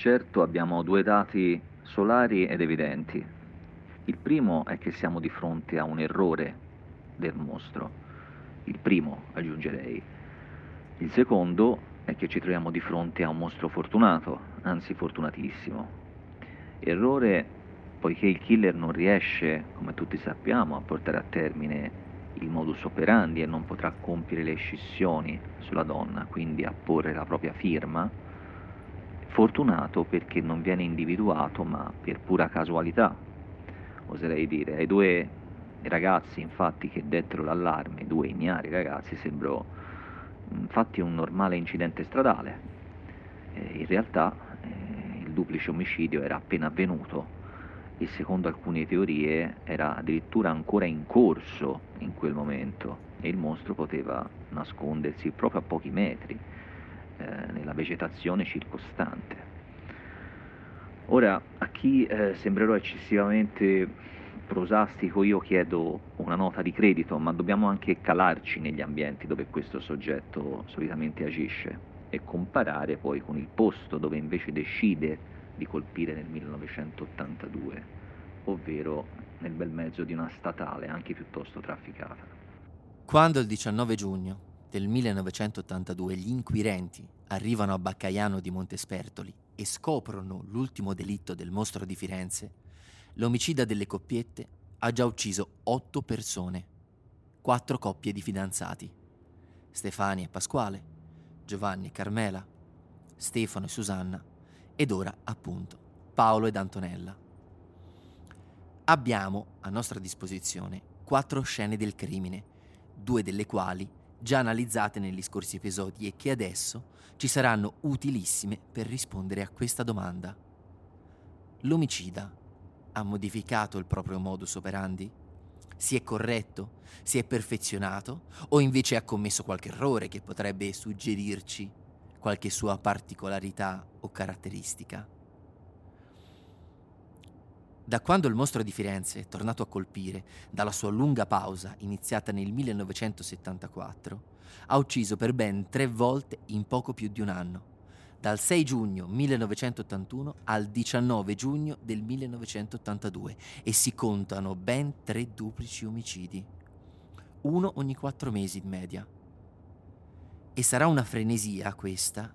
certo abbiamo due dati solari ed evidenti. Il primo è che siamo di fronte a un errore del mostro. Il primo, aggiungerei. Il secondo è che ci troviamo di fronte a un mostro fortunato, anzi fortunatissimo. Errore poiché il killer non riesce, come tutti sappiamo, a portare a termine il modus operandi e non potrà compiere le scissioni sulla donna, quindi a porre la propria firma. Fortunato perché non viene individuato, ma per pura casualità, oserei dire. Ai due ragazzi, infatti, che dettero l'allarme, due ignari ragazzi, sembrò infatti un normale incidente stradale. Eh, in realtà eh, il duplice omicidio era appena avvenuto e secondo alcune teorie era addirittura ancora in corso in quel momento e il mostro poteva nascondersi proprio a pochi metri eh, nella vegetazione circostante. Ora, a chi eh, sembrerò eccessivamente prosastico io chiedo una nota di credito, ma dobbiamo anche calarci negli ambienti dove questo soggetto solitamente agisce e comparare poi con il posto dove invece decide di colpire nel 1982, ovvero nel bel mezzo di una statale anche piuttosto trafficata. Quando il 19 giugno del 1982 gli inquirenti arrivano a Baccaiano di Montespertoli e scoprono l'ultimo delitto del mostro di Firenze, l'omicida delle coppiette ha già ucciso otto persone, quattro coppie di fidanzati, Stefani e Pasquale, Giovanni e Carmela, Stefano e Susanna ed ora, appunto, Paolo ed Antonella. Abbiamo a nostra disposizione quattro scene del crimine, due delle quali già analizzate negli scorsi episodi e che adesso ci saranno utilissime per rispondere a questa domanda. L'omicida ha modificato il proprio modus operandi? Si è corretto? Si è perfezionato? O invece ha commesso qualche errore che potrebbe suggerirci qualche sua particolarità o caratteristica? Da quando il mostro di Firenze è tornato a colpire, dalla sua lunga pausa iniziata nel 1974, ha ucciso per ben tre volte in poco più di un anno dal 6 giugno 1981 al 19 giugno del 1982 e si contano ben tre duplici omicidi, uno ogni quattro mesi in media. E sarà una frenesia questa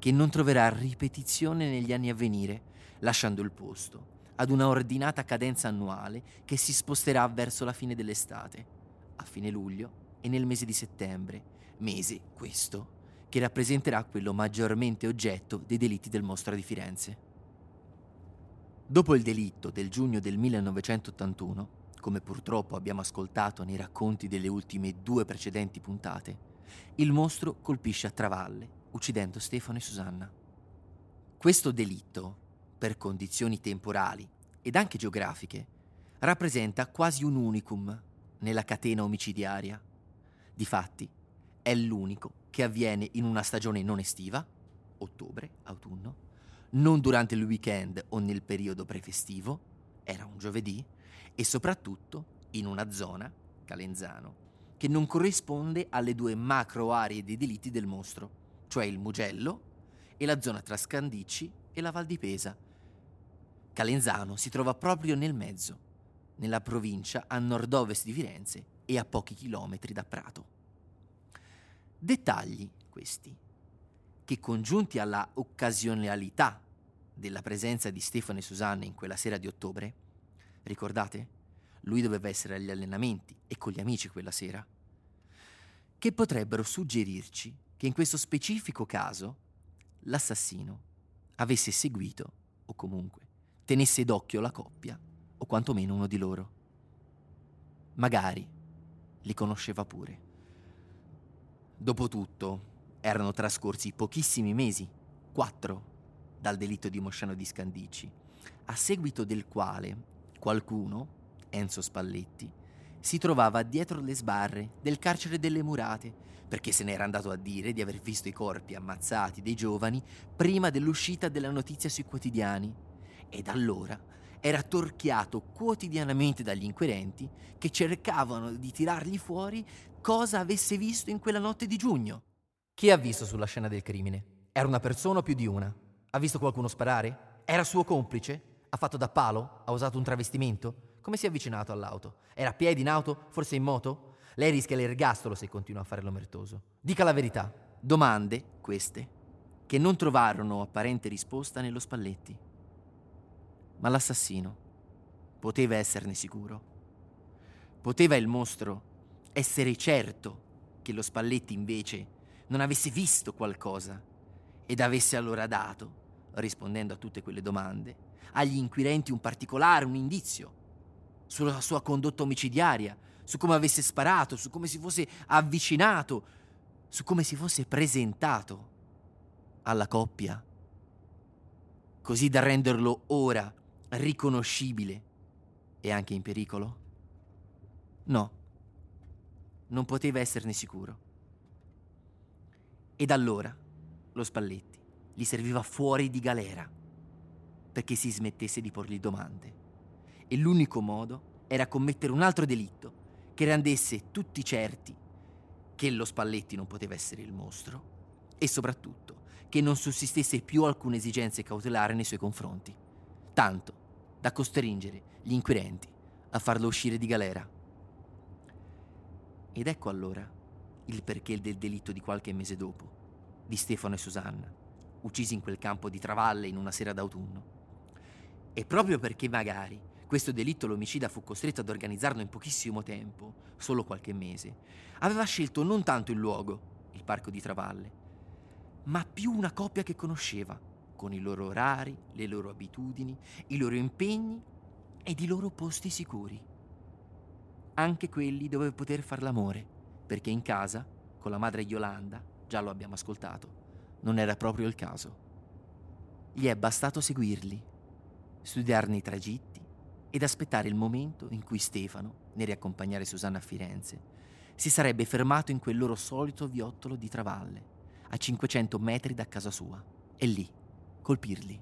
che non troverà ripetizione negli anni a venire, lasciando il posto ad una ordinata cadenza annuale che si sposterà verso la fine dell'estate, a fine luglio e nel mese di settembre, mese questo che rappresenterà quello maggiormente oggetto dei delitti del Mostra di Firenze. Dopo il delitto del giugno del 1981, come purtroppo abbiamo ascoltato nei racconti delle ultime due precedenti puntate, il mostro colpisce a Travalle, uccidendo Stefano e Susanna. Questo delitto, per condizioni temporali ed anche geografiche, rappresenta quasi un unicum nella catena omicidiaria. Difatti, è l'unico che avviene in una stagione non estiva, ottobre, autunno, non durante il weekend o nel periodo prefestivo, era un giovedì, e soprattutto in una zona, Calenzano, che non corrisponde alle due macro aree dei delitti del mostro, cioè il Mugello e la zona tra Scandicci e la Val di Pesa. Calenzano si trova proprio nel mezzo, nella provincia a nord-ovest di Firenze e a pochi chilometri da Prato. Dettagli questi, che congiunti alla occasionalità della presenza di Stefano e Susanna in quella sera di ottobre, ricordate? Lui doveva essere agli allenamenti e con gli amici quella sera, che potrebbero suggerirci che in questo specifico caso l'assassino avesse seguito, o comunque tenesse d'occhio la coppia, o quantomeno uno di loro. Magari li conosceva pure. Dopotutto, erano trascorsi pochissimi mesi, quattro, dal delitto di Mosciano di Scandicci, a seguito del quale qualcuno, Enzo Spalletti, si trovava dietro le sbarre del carcere delle murate, perché se n'era andato a dire di aver visto i corpi ammazzati dei giovani prima dell'uscita della notizia sui quotidiani ed allora era torchiato quotidianamente dagli inquirenti che cercavano di tirargli fuori cosa avesse visto in quella notte di giugno. Chi ha visto sulla scena del crimine? Era una persona o più di una? Ha visto qualcuno sparare? Era suo complice? Ha fatto da palo? Ha usato un travestimento? Come si è avvicinato all'auto? Era a piedi in auto? Forse in moto? Lei rischia l'ergastolo se continua a fare l'omertoso. Dica la verità. Domande, queste, che non trovarono apparente risposta nello Spalletti. Ma l'assassino poteva esserne sicuro. Poteva il mostro essere certo che lo Spalletti invece non avesse visto qualcosa ed avesse allora dato rispondendo a tutte quelle domande, agli inquirenti un particolare, un indizio sulla sua condotta omicidiaria, su come avesse sparato, su come si fosse avvicinato, su come si fosse presentato alla coppia, così da renderlo ora riconoscibile e anche in pericolo? No, non poteva esserne sicuro. Ed allora lo Spalletti gli serviva fuori di galera perché si smettesse di porgli domande. E l'unico modo era commettere un altro delitto che rendesse tutti certi che lo Spalletti non poteva essere il mostro e soprattutto che non sussistesse più alcuna esigenza cautelare nei suoi confronti, tanto da costringere gli inquirenti a farlo uscire di galera. Ed ecco allora il perché del delitto di qualche mese dopo, di Stefano e Susanna, uccisi in quel campo di Travalle in una sera d'autunno. E proprio perché magari questo delitto l'omicida fu costretto ad organizzarlo in pochissimo tempo, solo qualche mese, aveva scelto non tanto il luogo, il parco di Travalle, ma più una coppia che conosceva, con i loro orari, le loro abitudini, i loro impegni ed i loro posti sicuri. Anche quelli dove poter far l'amore, perché in casa, con la madre Yolanda, già lo abbiamo ascoltato, non era proprio il caso. Gli è bastato seguirli, studiarne i tragitti ed aspettare il momento in cui Stefano, nel riaccompagnare Susanna a Firenze, si sarebbe fermato in quel loro solito viottolo di Travalle, a 500 metri da casa sua, e lì colpirli.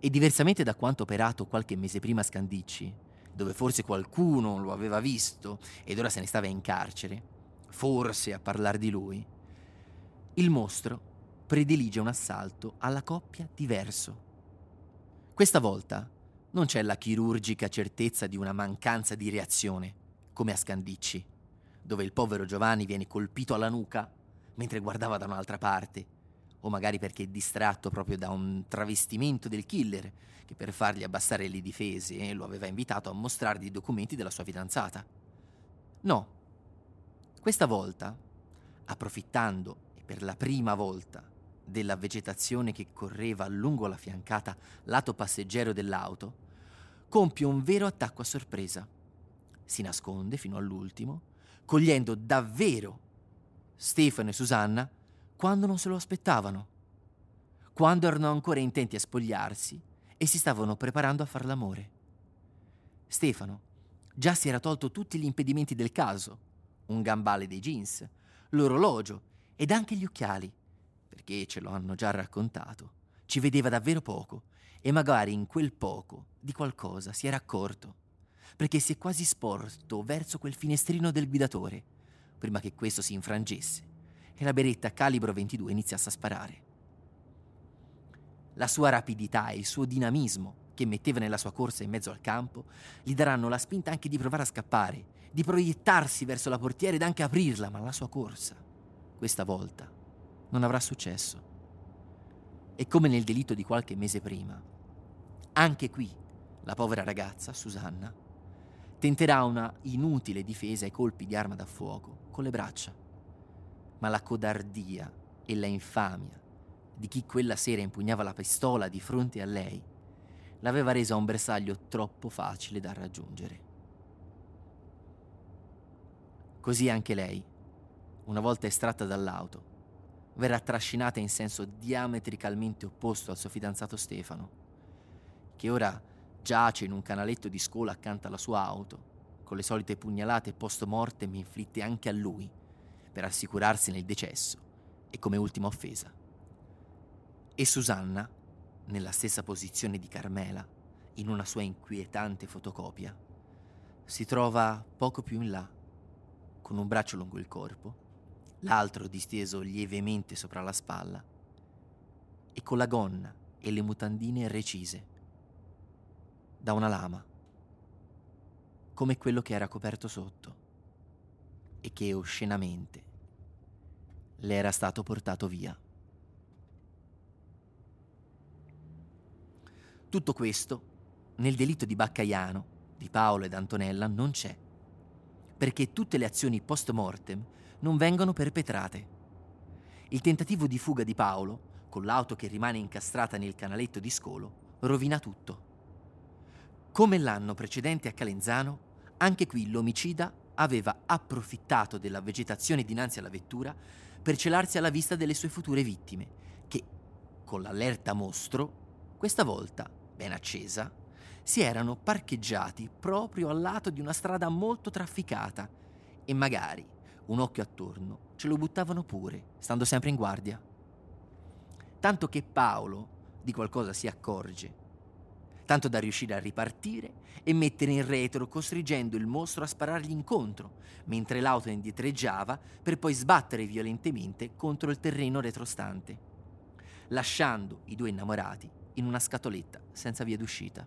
E diversamente da quanto operato qualche mese prima a Scandicci, dove forse qualcuno lo aveva visto ed ora se ne stava in carcere, forse a parlare di lui, il mostro predilige un assalto alla coppia diverso. Questa volta non c'è la chirurgica certezza di una mancanza di reazione, come a Scandicci, dove il povero Giovanni viene colpito alla nuca mentre guardava da un'altra parte, o magari perché è distratto proprio da un travestimento del killer che per fargli abbassare le difese lo aveva invitato a mostrargli i documenti della sua fidanzata. No, questa volta, approfittando per la prima volta della vegetazione che correva lungo la fiancata lato passeggero dell'auto, compie un vero attacco a sorpresa. Si nasconde fino all'ultimo, cogliendo davvero Stefano e Susanna quando non se lo aspettavano, quando erano ancora intenti a spogliarsi e si stavano preparando a far l'amore. Stefano già si era tolto tutti gli impedimenti del caso, un gambale dei jeans, l'orologio ed anche gli occhiali, perché ce lo hanno già raccontato. Ci vedeva davvero poco e magari in quel poco di qualcosa si era accorto, perché si è quasi sporto verso quel finestrino del guidatore, prima che questo si infrangesse e la beretta calibro 22 iniziasse a sparare. La sua rapidità e il suo dinamismo che metteva nella sua corsa in mezzo al campo gli daranno la spinta anche di provare a scappare, di proiettarsi verso la portiera ed anche aprirla, ma la sua corsa questa volta non avrà successo. E come nel delitto di qualche mese prima, anche qui la povera ragazza, Susanna, tenterà una inutile difesa ai colpi di arma da fuoco con le braccia. Ma la codardia e la infamia di chi quella sera impugnava la pistola di fronte a lei l'aveva resa un bersaglio troppo facile da raggiungere. Così anche lei una volta estratta dall'auto, verrà trascinata in senso diametricalmente opposto al suo fidanzato Stefano, che ora giace in un canaletto di scola accanto alla sua auto, con le solite pugnalate post mortem inflitte anche a lui, per assicurarsi nel decesso e come ultima offesa. E Susanna nella stessa posizione di Carmela, in una sua inquietante fotocopia, si trova poco più in là, con un braccio lungo il corpo, l'altro disteso lievemente sopra la spalla, e con la gonna e le mutandine recise da una lama, come quello che era coperto sotto e che oscenamente le era stato portato via. Tutto questo nel delitto di Baccaiano, di Paolo ed Antonella non c'è, perché tutte le azioni post mortem non vengono perpetrate. Il tentativo di fuga di Paolo, con l'auto che rimane incastrata nel canaletto di scolo, rovina tutto. Come l'anno precedente a Calenzano, anche qui l'omicida aveva approfittato della vegetazione dinanzi alla vettura per celarsi alla vista delle sue future vittime, che, con l'allerta mostro, questa volta, ben accesa, si erano parcheggiati proprio al lato di una strada molto trafficata e magari un occhio attorno ce lo buttavano pure, stando sempre in guardia. Tanto che Paolo di qualcosa si accorge, tanto da riuscire a ripartire e mettere in retro costringendo il mostro a sparargli incontro, mentre l'auto indietreggiava per poi sbattere violentemente contro il terreno retrostante, lasciando i due innamorati in una scatoletta senza via d'uscita.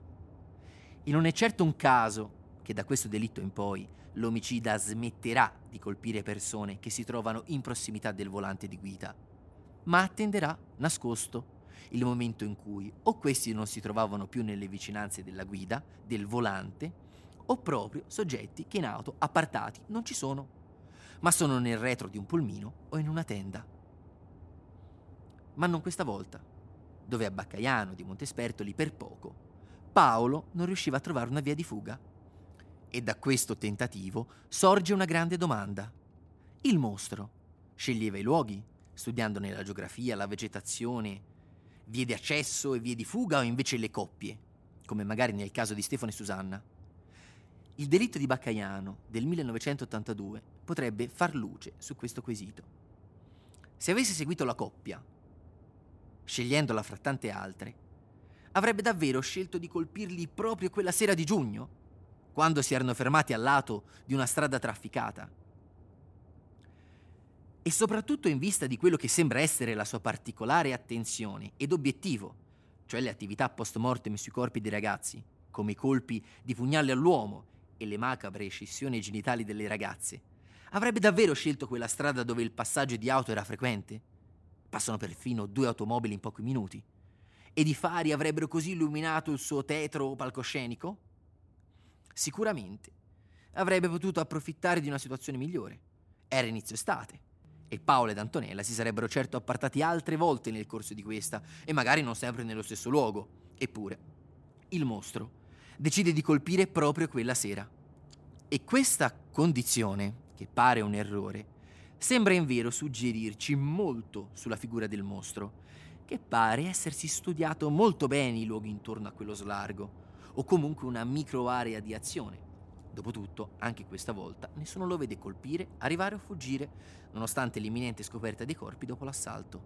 E non è certo un caso che da questo delitto in poi l'omicida smetterà di colpire persone che si trovano in prossimità del volante di guida, ma attenderà, nascosto, il momento in cui o questi non si trovavano più nelle vicinanze della guida, del volante, o proprio soggetti che in auto appartati non ci sono, ma sono nel retro di un pulmino o in una tenda. Ma non questa volta, dove a Baccaiano di Montespertoli per poco Paolo non riusciva a trovare una via di fuga. E da questo tentativo sorge una grande domanda. Il mostro sceglieva i luoghi, studiandone la geografia, la vegetazione, vie di accesso e vie di fuga o invece le coppie, come magari nel caso di Stefano e Susanna. Il delitto di Baccaiano del 1982 potrebbe far luce su questo quesito. Se avesse seguito la coppia, scegliendola fra tante altre, avrebbe davvero scelto di colpirli proprio quella sera di giugno, quando si erano fermati al lato di una strada trafficata. E soprattutto in vista di quello che sembra essere la sua particolare attenzione ed obiettivo, cioè le attività post mortem sui corpi dei ragazzi, come i colpi di pugnale all'uomo e le macabre scissioni genitali delle ragazze, avrebbe davvero scelto quella strada dove il passaggio di auto era frequente? Passano perfino due automobili in pochi minuti ed i fari avrebbero così illuminato il suo tetro palcoscenico? Sicuramente avrebbe potuto approfittare di una situazione migliore. Era inizio estate e Paolo ed Antonella si sarebbero certo appartati altre volte nel corso di questa e magari non sempre nello stesso luogo. Eppure, il mostro decide di colpire proprio quella sera. E questa condizione, che pare un errore, sembra in vero suggerirci molto sulla figura del mostro che pare essersi studiato molto bene i luoghi intorno a quello slargo, o comunque una microarea di azione. Dopotutto, anche questa volta, nessuno lo vede colpire, arrivare o fuggire, nonostante l'imminente scoperta dei corpi dopo l'assalto.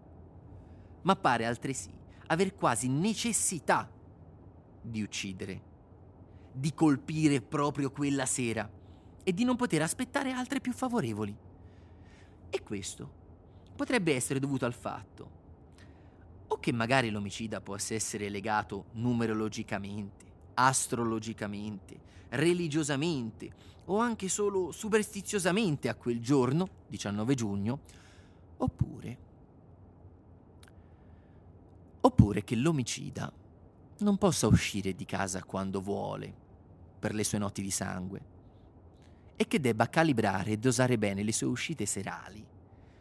Ma pare altresì aver quasi necessità di uccidere, di colpire proprio quella sera e di non poter aspettare altre più favorevoli. E questo potrebbe essere dovuto al fatto o che magari l'omicida possa essere legato numerologicamente, astrologicamente, religiosamente o anche solo superstiziosamente a quel giorno, 19 giugno, oppure oppure che l'omicida non possa uscire di casa quando vuole per le sue notti di sangue e che debba calibrare e dosare bene le sue uscite serali,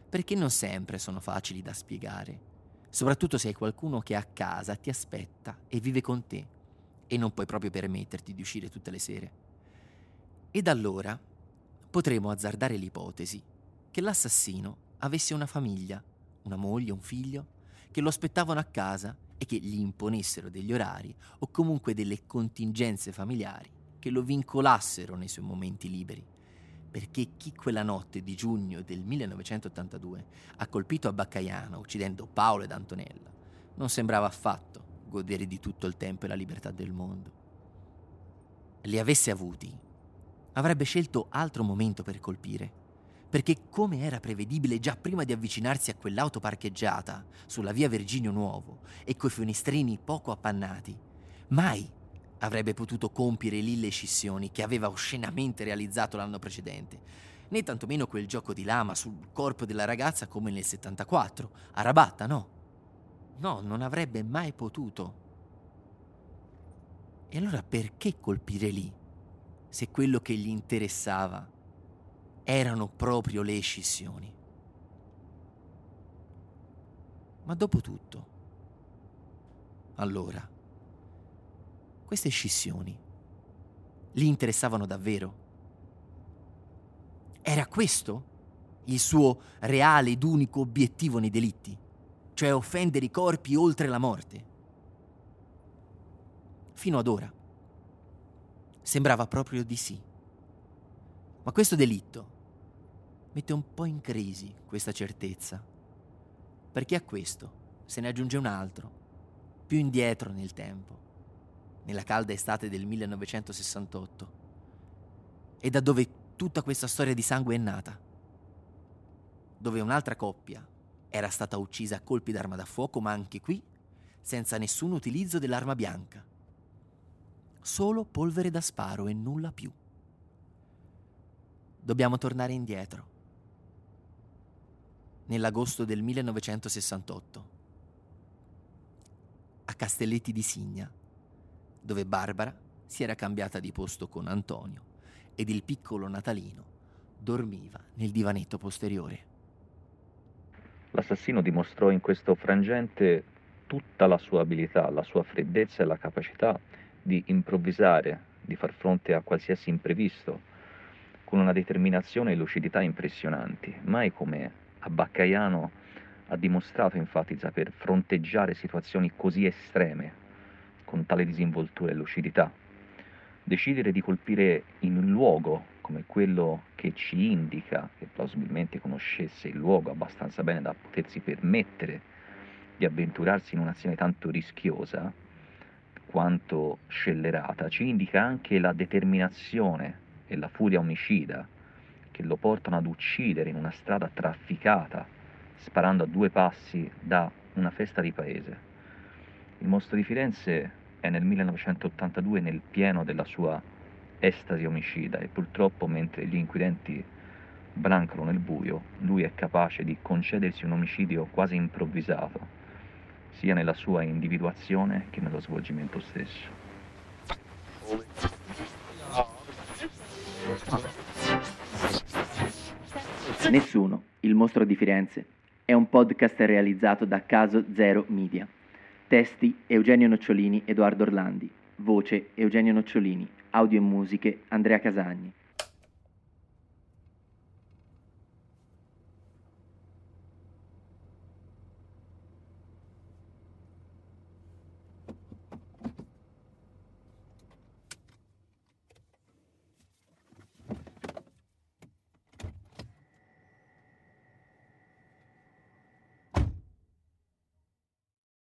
perché non sempre sono facili da spiegare soprattutto se hai qualcuno che a casa, ti aspetta e vive con te e non puoi proprio permetterti di uscire tutte le sere. Ed allora potremo azzardare l'ipotesi che l'assassino avesse una famiglia, una moglie, un figlio, che lo aspettavano a casa e che gli imponessero degli orari o comunque delle contingenze familiari che lo vincolassero nei suoi momenti liberi perché chi quella notte di giugno del 1982 ha colpito a Baccaiano uccidendo Paolo ed Antonella non sembrava affatto godere di tutto il tempo e la libertà del mondo. Li avesse avuti, avrebbe scelto altro momento per colpire, perché come era prevedibile già prima di avvicinarsi a quell'auto parcheggiata sulla via Virginio Nuovo e coi finestrini poco appannati, mai avrebbe potuto compiere lì le scissioni che aveva oscenamente realizzato l'anno precedente, né tantomeno quel gioco di lama sul corpo della ragazza come nel 74, a Rabatta, no. No, non avrebbe mai potuto. E allora perché colpire lì, se quello che gli interessava erano proprio le scissioni? Ma dopo tutto, allora, queste scissioni gli interessavano davvero? Era questo il suo reale ed unico obiettivo nei delitti? Cioè offendere i corpi oltre la morte? Fino ad ora sembrava proprio di sì. Ma questo delitto mette un po' in crisi questa certezza, perché a questo se ne aggiunge un altro, più indietro nel tempo, nella calda estate del 1968, e da dove tutta questa storia di sangue è nata, dove un'altra coppia era stata uccisa a colpi d'arma da fuoco, ma anche qui senza nessun utilizzo dell'arma bianca. Solo polvere da sparo e nulla più. Dobbiamo tornare indietro. Nell'agosto del 1968. A Castelletti di Signa, dove Barbara si era cambiata di posto con Antonio ed il piccolo Natalino dormiva nel divanetto posteriore. L'assassino dimostrò in questo frangente tutta la sua abilità, la sua freddezza e la capacità di improvvisare, di far fronte a qualsiasi imprevisto, con una determinazione e lucidità impressionanti. Mai come a Baccaiano ha dimostrato infatti di saper fronteggiare situazioni così estreme, con tale disinvoltura e lucidità decidere di colpire in un luogo come quello che ci indica, che plausibilmente conoscesse il luogo abbastanza bene da potersi permettere di avventurarsi in un'azione tanto rischiosa quanto scellerata, ci indica anche la determinazione e la furia omicida che lo portano ad uccidere in una strada trafficata, sparando a due passi da una festa di paese. Il mostro di Firenze è nel 1982 nel pieno della sua estasi omicida e purtroppo mentre gli inquirenti brancano nel buio, lui è capace di concedersi un omicidio quasi improvvisato, sia nella sua individuazione che nello svolgimento stesso. Nessuno, il mostro di Firenze, è un podcast realizzato da Caso Zero Media. Testi Eugenio Nocciolini, Edoardo Orlandi. Voce Eugenio Nocciolini. Audio e musiche Andrea Casagni.